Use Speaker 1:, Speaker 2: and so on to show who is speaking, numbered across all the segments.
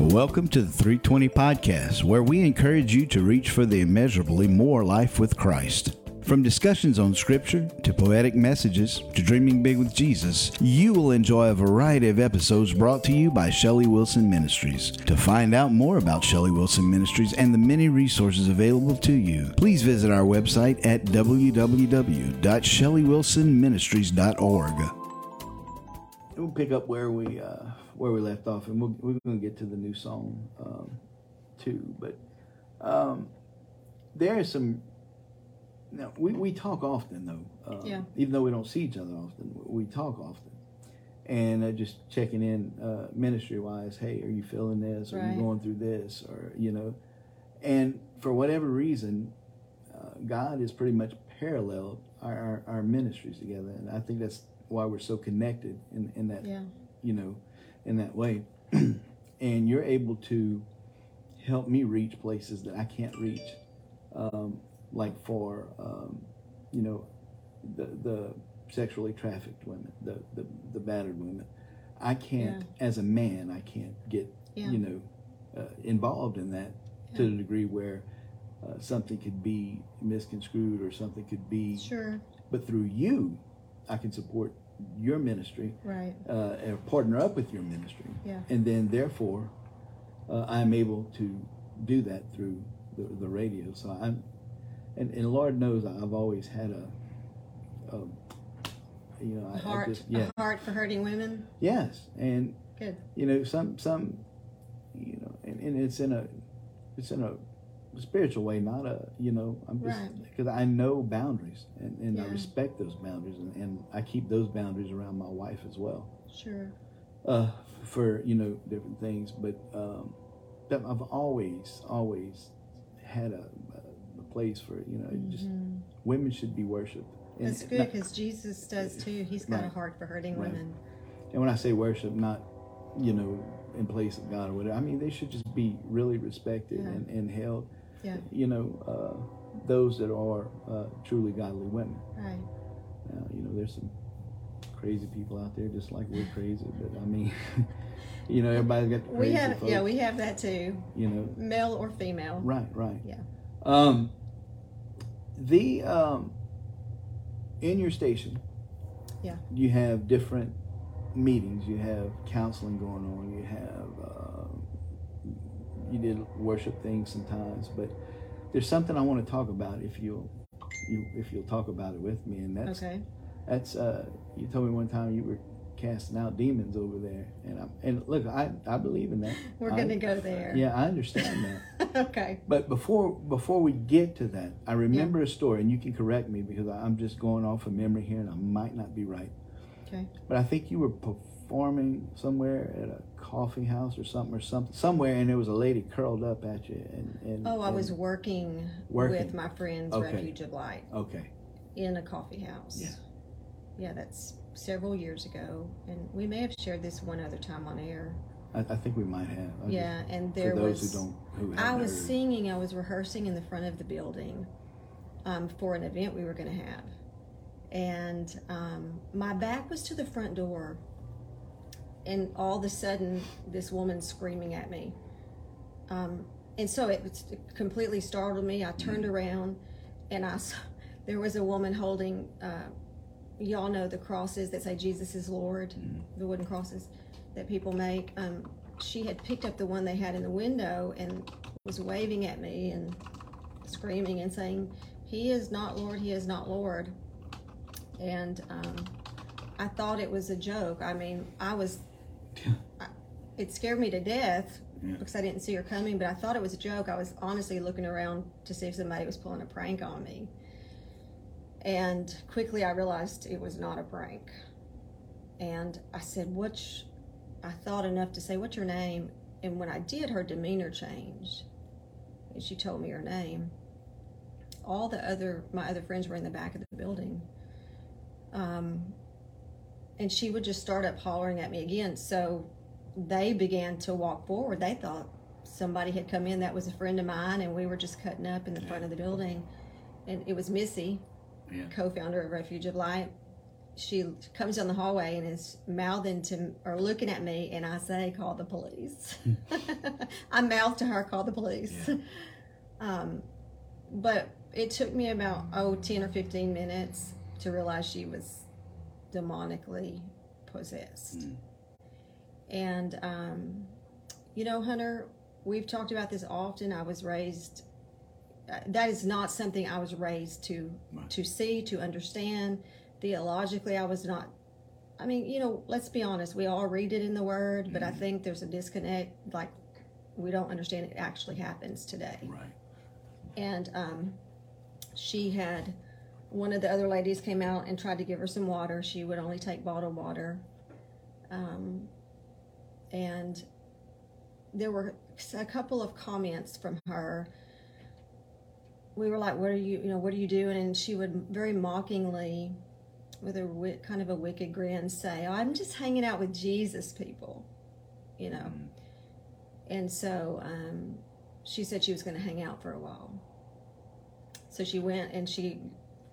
Speaker 1: Welcome to the 320 Podcast, where we encourage you to reach for the immeasurably more life with Christ. From discussions on Scripture to poetic messages to dreaming big with Jesus, you will enjoy a variety of episodes brought to you by Shelley Wilson Ministries. To find out more about Shelley Wilson Ministries and the many resources available to you, please visit our website at www.shelleywilsonministries.org. We'll pick up where we uh, where we left off, and we'll, we're going to get to the new song um, too. But um, there is some. Now we, we talk often though, uh,
Speaker 2: Yeah.
Speaker 1: even though we don't see each other often, we talk often, and uh, just checking in uh, ministry wise. Hey, are you feeling this? Are you going through this? Or you know, and for whatever reason, uh, God has pretty much paralleled our, our, our ministries together, and I think that's why we're so connected in, in that
Speaker 2: Yeah.
Speaker 1: you know, in that way. and you're able to help me reach places that I can't reach. Um, like for, um, you know, the, the sexually trafficked women, the, the, the battered women. I can't, as a man, I can't get,
Speaker 2: Yeah.
Speaker 1: you know, uh, involved in that to the degree where uh, something could be misconstrued or something could be.
Speaker 2: Sure.
Speaker 1: But through you, I can support your ministry
Speaker 2: Right.
Speaker 1: uh, and partner up with your ministry.
Speaker 2: Yeah.
Speaker 1: And then, therefore, uh, I'm able to do that through the, the radio. So I'm, and, and Lord knows I've always had a, a you know,
Speaker 2: A
Speaker 1: I, I
Speaker 2: heart.
Speaker 1: just, yeah,
Speaker 2: A heart for hurting women.
Speaker 1: yes, and
Speaker 2: Good.
Speaker 1: you know, some, some, you know, and, and it's in a, it's in a spiritual way, not a, you know, I'm just
Speaker 2: Right.
Speaker 1: because I know boundaries and, and I respect those boundaries, and, and I keep those boundaries around my wife as well
Speaker 2: Sure.
Speaker 1: uh, for you know different things. But um, I've always always had a, a place for you know just
Speaker 2: Mhm.
Speaker 1: women should be worshipped. And,
Speaker 2: That's good because Jesus does too. He's got a heart for hurting
Speaker 1: Right.
Speaker 2: women.
Speaker 1: and when I say worship, not you know in place of God or whatever. I mean they should just be really respected
Speaker 2: Yeah.
Speaker 1: and, and held.
Speaker 2: Yeah.
Speaker 1: You know uh, those that are uh, truly godly women.
Speaker 2: Right.
Speaker 1: Now, you know, there's some crazy people out there just like we're crazy, but I mean, you know, everybody's got
Speaker 2: We have.
Speaker 1: folks,
Speaker 2: Yeah, we have that too.
Speaker 1: you know,
Speaker 2: Male or female.
Speaker 1: right, right.
Speaker 2: Yeah.
Speaker 1: Um, the um, in your station,
Speaker 2: Yeah.
Speaker 1: you have different meetings. You have counseling going on. You have uh, you did worship things sometimes, but there's something I want to talk about if you'll you, if you'll talk about it with me, and that's
Speaker 2: Okay.
Speaker 1: That's uh, you told me one time you were casting out demons over there, and I'm, and look, I I believe in that.
Speaker 2: We're
Speaker 1: I-
Speaker 2: gonna go there.
Speaker 1: Yeah, I understand that.
Speaker 2: okay.
Speaker 1: But before before we get to that, I remember a story, and you can correct me because I'm just going off of memory here, and I might not be right.
Speaker 2: Okay.
Speaker 1: But I think you were performing somewhere at a coffee house or something or something somewhere, and there was a lady curled up at you, and, and
Speaker 2: Oh, I was working,
Speaker 1: Working.
Speaker 2: with my friends,
Speaker 1: Okay.
Speaker 2: Refuge of Light,
Speaker 1: okay.
Speaker 2: in a coffee house.
Speaker 1: Yeah.
Speaker 2: Yeah, that's several years ago, and we may have shared this one other time on air.
Speaker 1: I, I think we might have. I
Speaker 2: Yeah, and there
Speaker 1: for those
Speaker 2: was.
Speaker 1: who don't who
Speaker 2: I was
Speaker 1: heard.
Speaker 2: singing. I was rehearsing in the front of the building um, for an event we were going to have, and um, my back was to the front door, and all of a sudden, this woman screaming at me, um, and so it it completely startled me. I turned around, and I saw there was a woman holding. Uh, y'all know the crosses that say Jesus is Lord, the wooden crosses that people make. Um, she had picked up the one they had in the window and was waving at me and screaming and saying, He is not Lord, He is not Lord. And um, I thought it was a joke. I mean, I was, I, it scared me to death
Speaker 1: Yeah.
Speaker 2: because I didn't see her coming, but I thought it was a joke. I was honestly looking around to see if somebody was pulling a prank on me. And quickly I realized it was not a prank. And I said, What's, I thought enough to say, What's your name? And when I did, her demeanor changed. And she told me her name. All the other, my other friends were in the back of the building. Um, and she would just start up hollering at me again. So they began to walk forward. They thought somebody had come in that was a friend of mine, and we were just cutting up in the front of the building. And it was Missy,
Speaker 1: Yeah.
Speaker 2: co-founder of Refuge of Light, she comes down the hallway and is mouthing to or looking at me, and I say, "Call the police." I mouth to her, "Call the police."
Speaker 1: Yeah.
Speaker 2: Um, but it took me about oh 10 or 15 minutes to realize she was demonically possessed.
Speaker 1: Mm.
Speaker 2: And um, you know, Hunter, we've talked about this often. I was raised. Uh, that is not something I was raised to
Speaker 1: Right.
Speaker 2: to see to understand. Theologically, I was not. I mean, you know, let's be honest. We all read it in the Word, but I
Speaker 1: Mhm.
Speaker 2: think there's a disconnect. Like we don't understand it actually happens today
Speaker 1: Right.
Speaker 2: and um, she had one of the other ladies came out and tried to give her some water. She would only take bottled water. Um, and there were a couple of comments from her. We were like what are you you know what are you doing? And she would very mockingly with a kind of a wicked grin say i'm just hanging out with jesus people you know?
Speaker 1: Mm.
Speaker 2: and so um, she said she was going to hang out for a while. So she went and she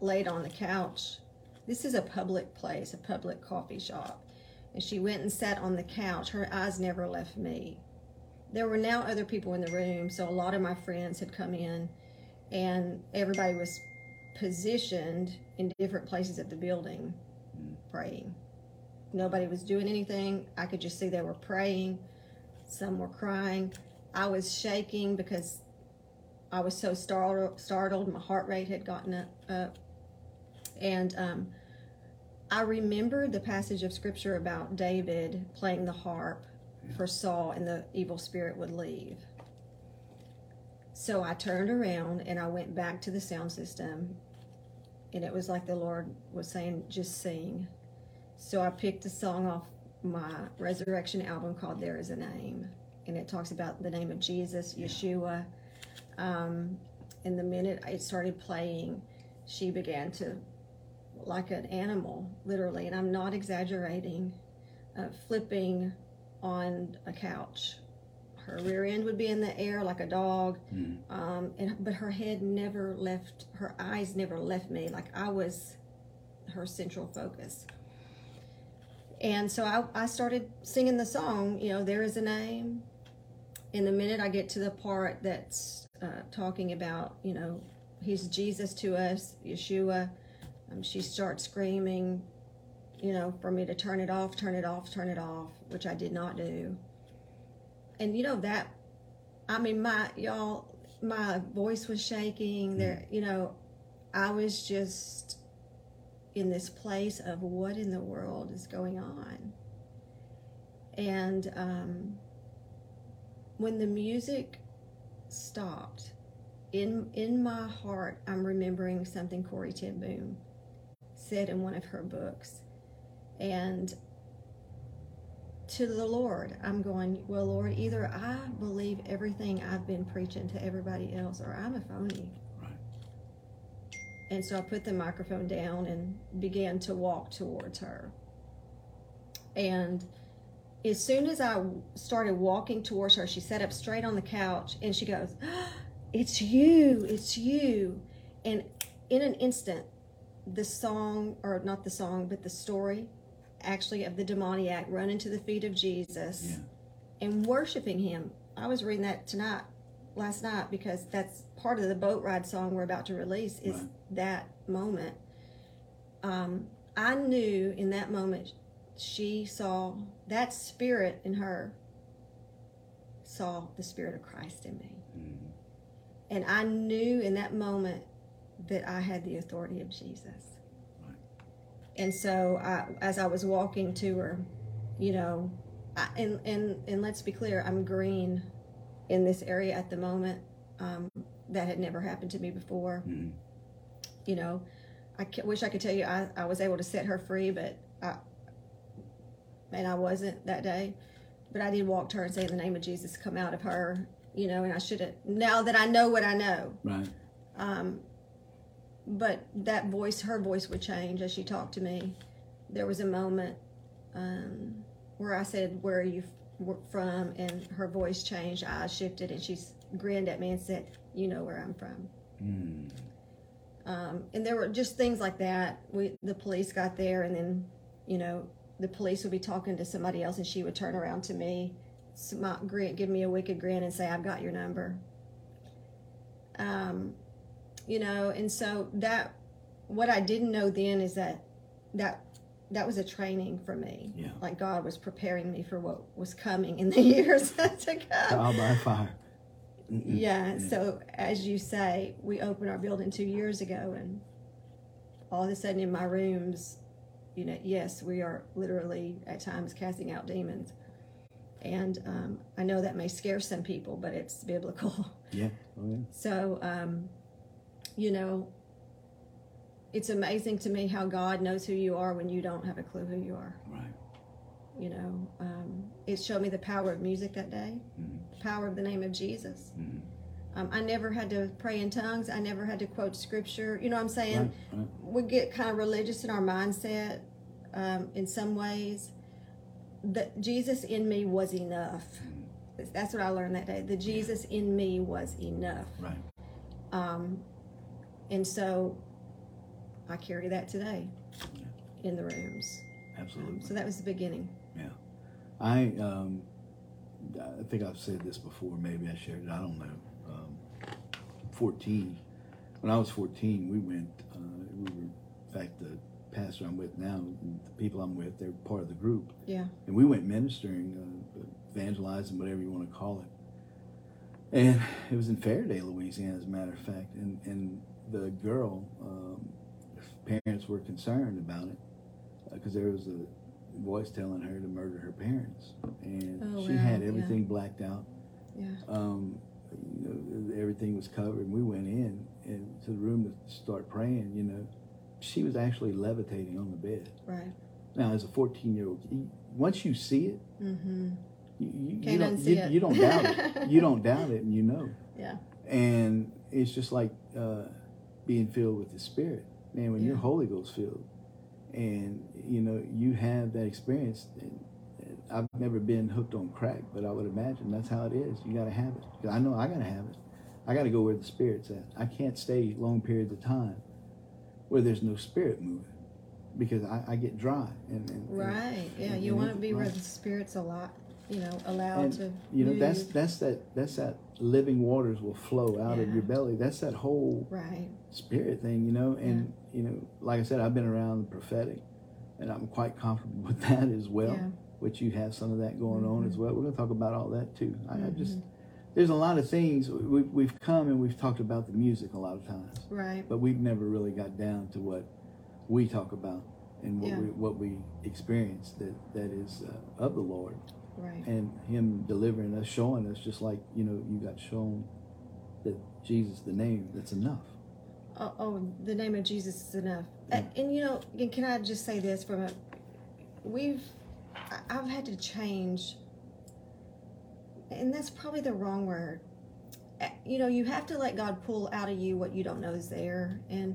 Speaker 2: laid on the couch. This is a public place, a public coffee shop. And she went and sat on the couch. Her eyes never left me. There were now other people in the room, so a lot of my friends had come in, and everybody was positioned in different places of the building
Speaker 1: Mm.
Speaker 2: praying. Nobody was doing anything. I could just see they were praying. Some were crying. I was shaking because I was so startled. Startled, my heart rate had gotten up, up. And um, I remembered the passage of scripture about David playing the harp for Saul, and the evil spirit would leave. So I turned around and I went back to the sound system, and it was like the Lord was saying, "Just sing." So I picked a song off my resurrection album called There Is a Name. And it talks about the name of Jesus, Yeshua. Um, and the minute it started playing, she began to, like an animal, literally, and I'm not exaggerating, uh, flipping on a couch. Her rear end would be in the air like a dog,
Speaker 1: Mm.
Speaker 2: um, and but her head never left, her eyes never left me. Like I was her central focus. And so I, I started singing the song, you know, there is a name. And the minute I get to the part that's uh, talking about, you know, he's Jesus to us, Yeshua, um, she starts screaming, you know, for me to turn it off, turn it off, turn it off, which I did not do. And you know that, I mean, my y'all, my voice was shaking. There, you know, I was just in this place of what in the world is going on. And um, when the music stopped, in in my heart, I'm remembering something Corrie Ten Boom said in one of her books, and to the Lord, I'm going, well, Lord, either I believe everything I've been preaching to everybody else, or I'm a phony.
Speaker 1: Right.
Speaker 2: And so I put the microphone down and began to walk towards her. And as soon as I started walking towards her, she sat up straight on the couch and she goes, It's you, it's you. And in an instant, the song, or not the song, but the story actually of the demoniac running to the feet of Jesus
Speaker 1: Yeah.
Speaker 2: and worshiping him. I was reading that tonight, last night, because that's part of the boat ride song we're about to release is
Speaker 1: Right.
Speaker 2: that moment. Um, I knew in that moment she saw that spirit in her saw the spirit of Christ in me.
Speaker 1: Mm.
Speaker 2: And I knew in that moment that I had the authority of Jesus.
Speaker 1: Right.
Speaker 2: And so I, as I was walking to her, you know, I, and, and, and let's be clear, I'm green in this area at the moment. Um, that had never happened to me before.
Speaker 1: Mm.
Speaker 2: You know, I wish I could tell you I, I was able to set her free, but I, and I wasn't that day. But I did walk to her and say, in the name of Jesus, come out of her, you know, and I should have, now that I know what I know,
Speaker 1: Right.
Speaker 2: um, but that voice, her voice would change as she talked to me. There was a moment um, where I said, "Where are you from?" and her voice changed, eyes shifted, and she grinned at me and said, "You know where I'm from."
Speaker 1: Mm.
Speaker 2: um, and there were just things like that. We the police got there, and then you know the police would be talking to somebody else, and she would turn around to me, smile, grin, give me a wicked grin, and say, "I've got your number." Um, you know, and so that what I didn't know then is that that that was a training for me.
Speaker 1: Yeah.
Speaker 2: Like God was preparing me for what was coming in the years to come.
Speaker 1: Trial by fire.
Speaker 2: Yeah, so as you say, we opened our building two years ago, and all of a sudden in my rooms, you know, yes, we are literally at times casting out demons. And um, I know that may scare some people, but it's biblical.
Speaker 1: Yeah. Oh, yeah.
Speaker 2: So, um, you know, it's amazing to me how God knows who you are when you don't have a clue who you are.
Speaker 1: Right.
Speaker 2: You know, um, it showed me the power of music that day,
Speaker 1: Mhm.
Speaker 2: the power of the name of Jesus.
Speaker 1: Mhm.
Speaker 2: Um, I never had to pray in tongues. I never had to quote scripture. You know what I'm saying?
Speaker 1: Right. Right.
Speaker 2: We get kind of religious in our mindset um, in some ways. That Jesus in me was enough. That's what I learned that day. The Jesus in me was enough.
Speaker 1: Right.
Speaker 2: Um, and so I carry that today in the rooms.
Speaker 1: Absolutely.
Speaker 2: So that was the beginning.
Speaker 1: Yeah. I um, I think I've said this before. Maybe I shared it. I don't know. Um, Fourteen. When I was fourteen, we went. Uh, we were, in fact, the pastor I'm with now, the people I'm with, they're part of the group,
Speaker 2: Yeah.
Speaker 1: and we went ministering, uh, evangelizing, whatever you want to call it. And it was in Ferriday, Louisiana, as a matter of fact. And and the girl, um, parents were concerned about it because there was a voice telling her to murder her parents, and
Speaker 2: Oh,
Speaker 1: she
Speaker 2: wow,
Speaker 1: had
Speaker 2: yeah.
Speaker 1: everything blacked out.
Speaker 2: Yeah.
Speaker 1: Um, you know, everything was covered. And we went in and to the room to start praying. You know, she was actually levitating on the bed.
Speaker 2: Right.
Speaker 1: Now, as a 14 year old, once you see it,
Speaker 2: Mm-hmm.
Speaker 1: you, you, you don't you,
Speaker 2: it.
Speaker 1: you don't doubt it. You don't doubt it, and you know.
Speaker 2: Yeah.
Speaker 1: And it's just like uh, being filled with the Spirit, man. When you're Holy Ghost filled, and you know you have that experience. And, and I've never been hooked on crack, but I would imagine that's how it is. You got to have it. I know I got to have it. I got to go where the Spirit's at. I can't stay long periods of time where there's no Spirit moving because I, I get dry. And, and and-
Speaker 2: Right. Yeah.
Speaker 1: and-
Speaker 2: You want to be where the spirit's a lot, you know, allowed to.
Speaker 1: you know that's
Speaker 2: move.
Speaker 1: that's that that's that living waters will flow out of your belly that's that whole
Speaker 2: right.
Speaker 1: Spirit thing you know and you know like i said i've been around the prophetic and i'm quite comfortable with that as well
Speaker 2: Yeah.
Speaker 1: which you have some of that going on as
Speaker 2: Mhm.
Speaker 1: well we're going to talk about all that too I, I just
Speaker 2: Mhm.
Speaker 1: there's a lot of things we, we've come and we've talked about the music a lot of times
Speaker 2: Right.
Speaker 1: but we've never really got down to what we talk about and what
Speaker 2: Yeah.
Speaker 1: we what we experience that that is uh, of the lord
Speaker 2: Right.
Speaker 1: and him delivering us, showing us, just like you know, you got shown that Jesus, the name, that's enough.
Speaker 2: Oh, oh, the name of Jesus is enough. And you know, can I just say this from a, we've, I've had to change, and that's probably the wrong word. You know, you have to let God pull out of you what you don't know is there. And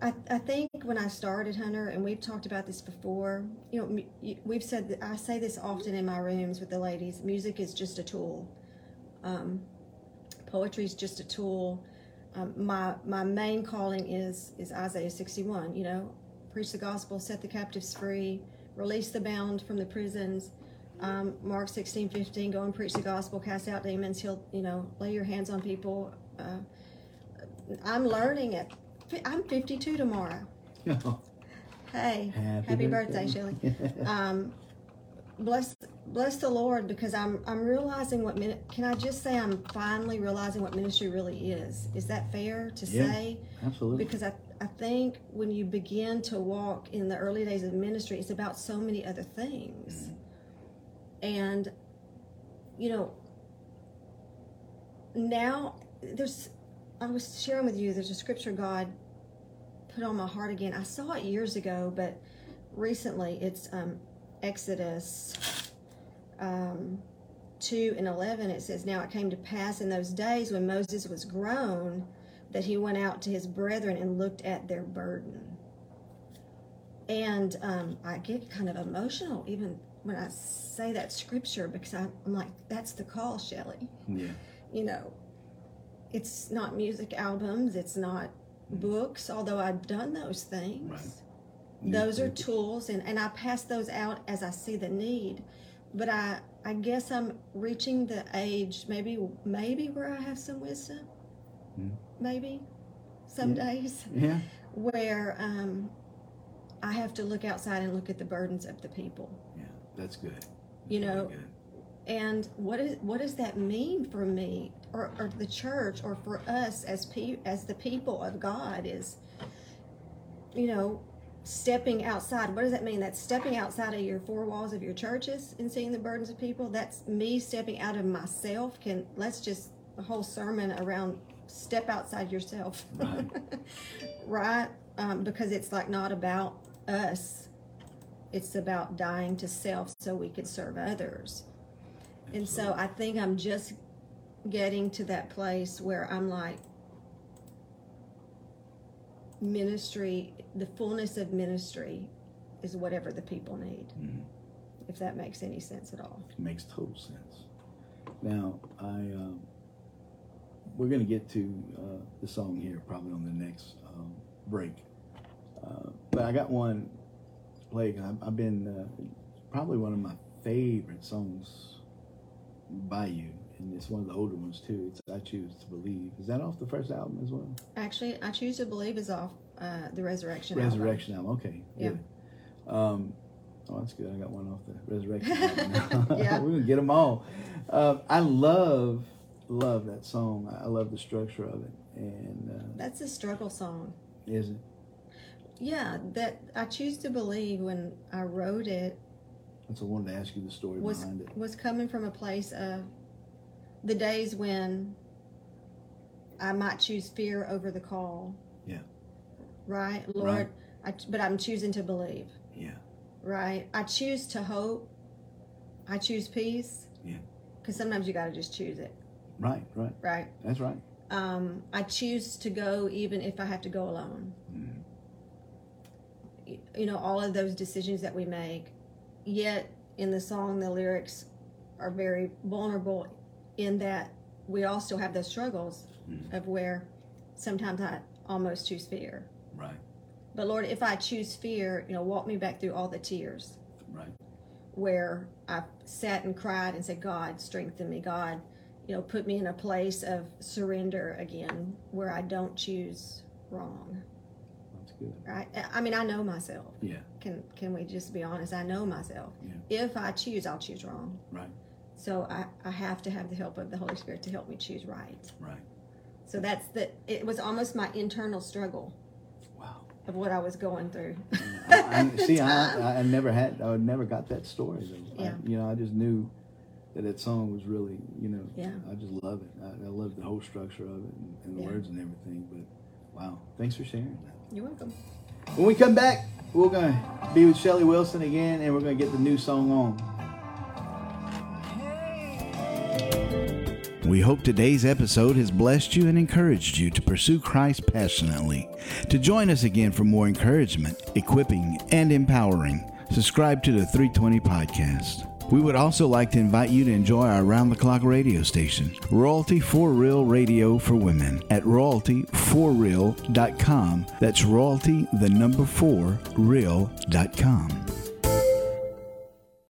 Speaker 2: I, I think when I started Hunter, and we've talked about this before, you know, we've said that I say this often in my rooms with the ladies. Music is just a tool. Um, poetry is just a tool. Um, my my main calling is is Isaiah 61. You know, preach the gospel, set the captives free, release the bound from the prisons. Um, Mark 16, 15, go and preach the gospel, cast out demons. He'll, you know, lay your hands on people. Uh, I'm learning it. I'm 52 tomorrow. Hey,
Speaker 1: Happy
Speaker 2: happy,
Speaker 1: birthday.
Speaker 2: birthday, Shelley. um, bless bless the Lord because I'm I'm realizing what min- can I just say I'm finally realizing what ministry really is. Is that fair to
Speaker 1: Yeah.
Speaker 2: say?
Speaker 1: Absolutely.
Speaker 2: Because I I think when you begin to walk in the early days of ministry, it's about so many other things, and you know now there's I was sharing with you there's a scripture God put on my heart again. I saw it years ago, but recently it's um, Exodus um, 2 and 11. It says, Now it came to pass in those days when Moses was grown that he went out to his brethren and looked at their burden. And um, I get kind of emotional even when I say that scripture because I'm, I'm like, that's the call, Shelley
Speaker 1: yeah.
Speaker 2: you know, it's not music albums, it's not books, although I've done those things.
Speaker 1: Right.
Speaker 2: Those are tools, and, and I pass those out as I see the need. But I, I guess I'm reaching the age, maybe maybe where I have some wisdom,
Speaker 1: Mm.
Speaker 2: maybe some
Speaker 1: Yeah.
Speaker 2: days
Speaker 1: Yeah.
Speaker 2: where um, I have to look outside and look at the burdens of the people.
Speaker 1: Yeah. That's good.
Speaker 2: You
Speaker 1: Very
Speaker 2: know,
Speaker 1: good.
Speaker 2: and what is what does that mean for me or, or the church or for us as pe- as the people of God is you know stepping outside. What does that mean? That's stepping outside of your four walls of your churches and seeing the burdens of people? That's me stepping out of myself? Can let's just a whole sermon around step outside yourself.
Speaker 1: Right.
Speaker 2: right? Um, because it's like not about us. It's about dying to self so we could serve others. And so I think I'm just getting to that place where I'm like, ministry, the fullness of ministry is whatever the people need.
Speaker 1: Mhm.
Speaker 2: If that makes any sense at all.
Speaker 1: Makes total sense. Now, I um, we're going to get to uh, the song here probably on the next um, break, uh, but I got one played. I've, I've been uh, probably one of my favorite songs by you, and it's one of the older ones too. It's "I Choose to Believe." Is that off the first album as well?
Speaker 2: Actually, I choose to believe is off uh, the resurrection. album.
Speaker 1: Resurrection album. Okay.
Speaker 2: Yeah.
Speaker 1: Good. Um, oh, that's good. I got one off the Resurrection album.
Speaker 2: Yeah.
Speaker 1: We're gonna get them all. Um, I love, love that song. I love the structure of it. And uh,
Speaker 2: That's a struggle song.
Speaker 1: is it?
Speaker 2: Yeah, that I choose to believe when I wrote it
Speaker 1: That's I wanted to ask you the story
Speaker 2: was
Speaker 1: behind it.
Speaker 2: was coming from a place of the days when I might choose fear over the call.
Speaker 1: Yeah.
Speaker 2: Right, Lord. I, but I'm choosing to believe.
Speaker 1: Yeah.
Speaker 2: Right. I choose to hope. I choose peace.
Speaker 1: Yeah.
Speaker 2: Because sometimes you got to just choose it.
Speaker 1: Right. Right.
Speaker 2: Right.
Speaker 1: That's right.
Speaker 2: Um, I choose to go even if I have to go alone. Y- You know, all of those decisions that we make. Yet in the song, the lyrics are very vulnerable in that we all still have those struggles
Speaker 1: Mhm.
Speaker 2: of where sometimes I almost choose fear.
Speaker 1: Right.
Speaker 2: But Lord, if I choose fear, you know, walk me back through all the tears
Speaker 1: Right.
Speaker 2: where I sat and cried and said, God, strengthen me. God, you know, put me in a place of surrender again where I don't choose wrong.
Speaker 1: That's good.
Speaker 2: Right? I mean, I know myself.
Speaker 1: Yeah.
Speaker 2: Can can we just be honest? I know myself.
Speaker 1: Yeah.
Speaker 2: If I choose, I'll choose wrong.
Speaker 1: Right.
Speaker 2: So I, I have to have the help of the Holy Spirit to help me choose right.
Speaker 1: Right.
Speaker 2: So that's the it was almost my internal struggle
Speaker 1: Wow.
Speaker 2: of what I was going through.
Speaker 1: I, I, see, I, I never had, I never got that story. Though.
Speaker 2: Yeah.
Speaker 1: I, you know, I just knew that that song was really, you know,
Speaker 2: Yeah.
Speaker 1: I just love it. I, I love the whole structure of it and, and the
Speaker 2: Yeah.
Speaker 1: words and everything. But wow, thanks for sharing that.
Speaker 2: You're welcome.
Speaker 1: When we come back, we're gonna be with Shelly Wilson again, and we're gonna get the new song on. We hope today's episode has blessed you and encouraged you to pursue Christ passionately. To join us again for more encouragement, equipping, and empowering, subscribe to the 320 podcast. We would also like to invite you to enjoy our round the clock radio station, Royalty for Real Radio for Women, at royaltyforreal.com. That's royalty, the number four, real.com.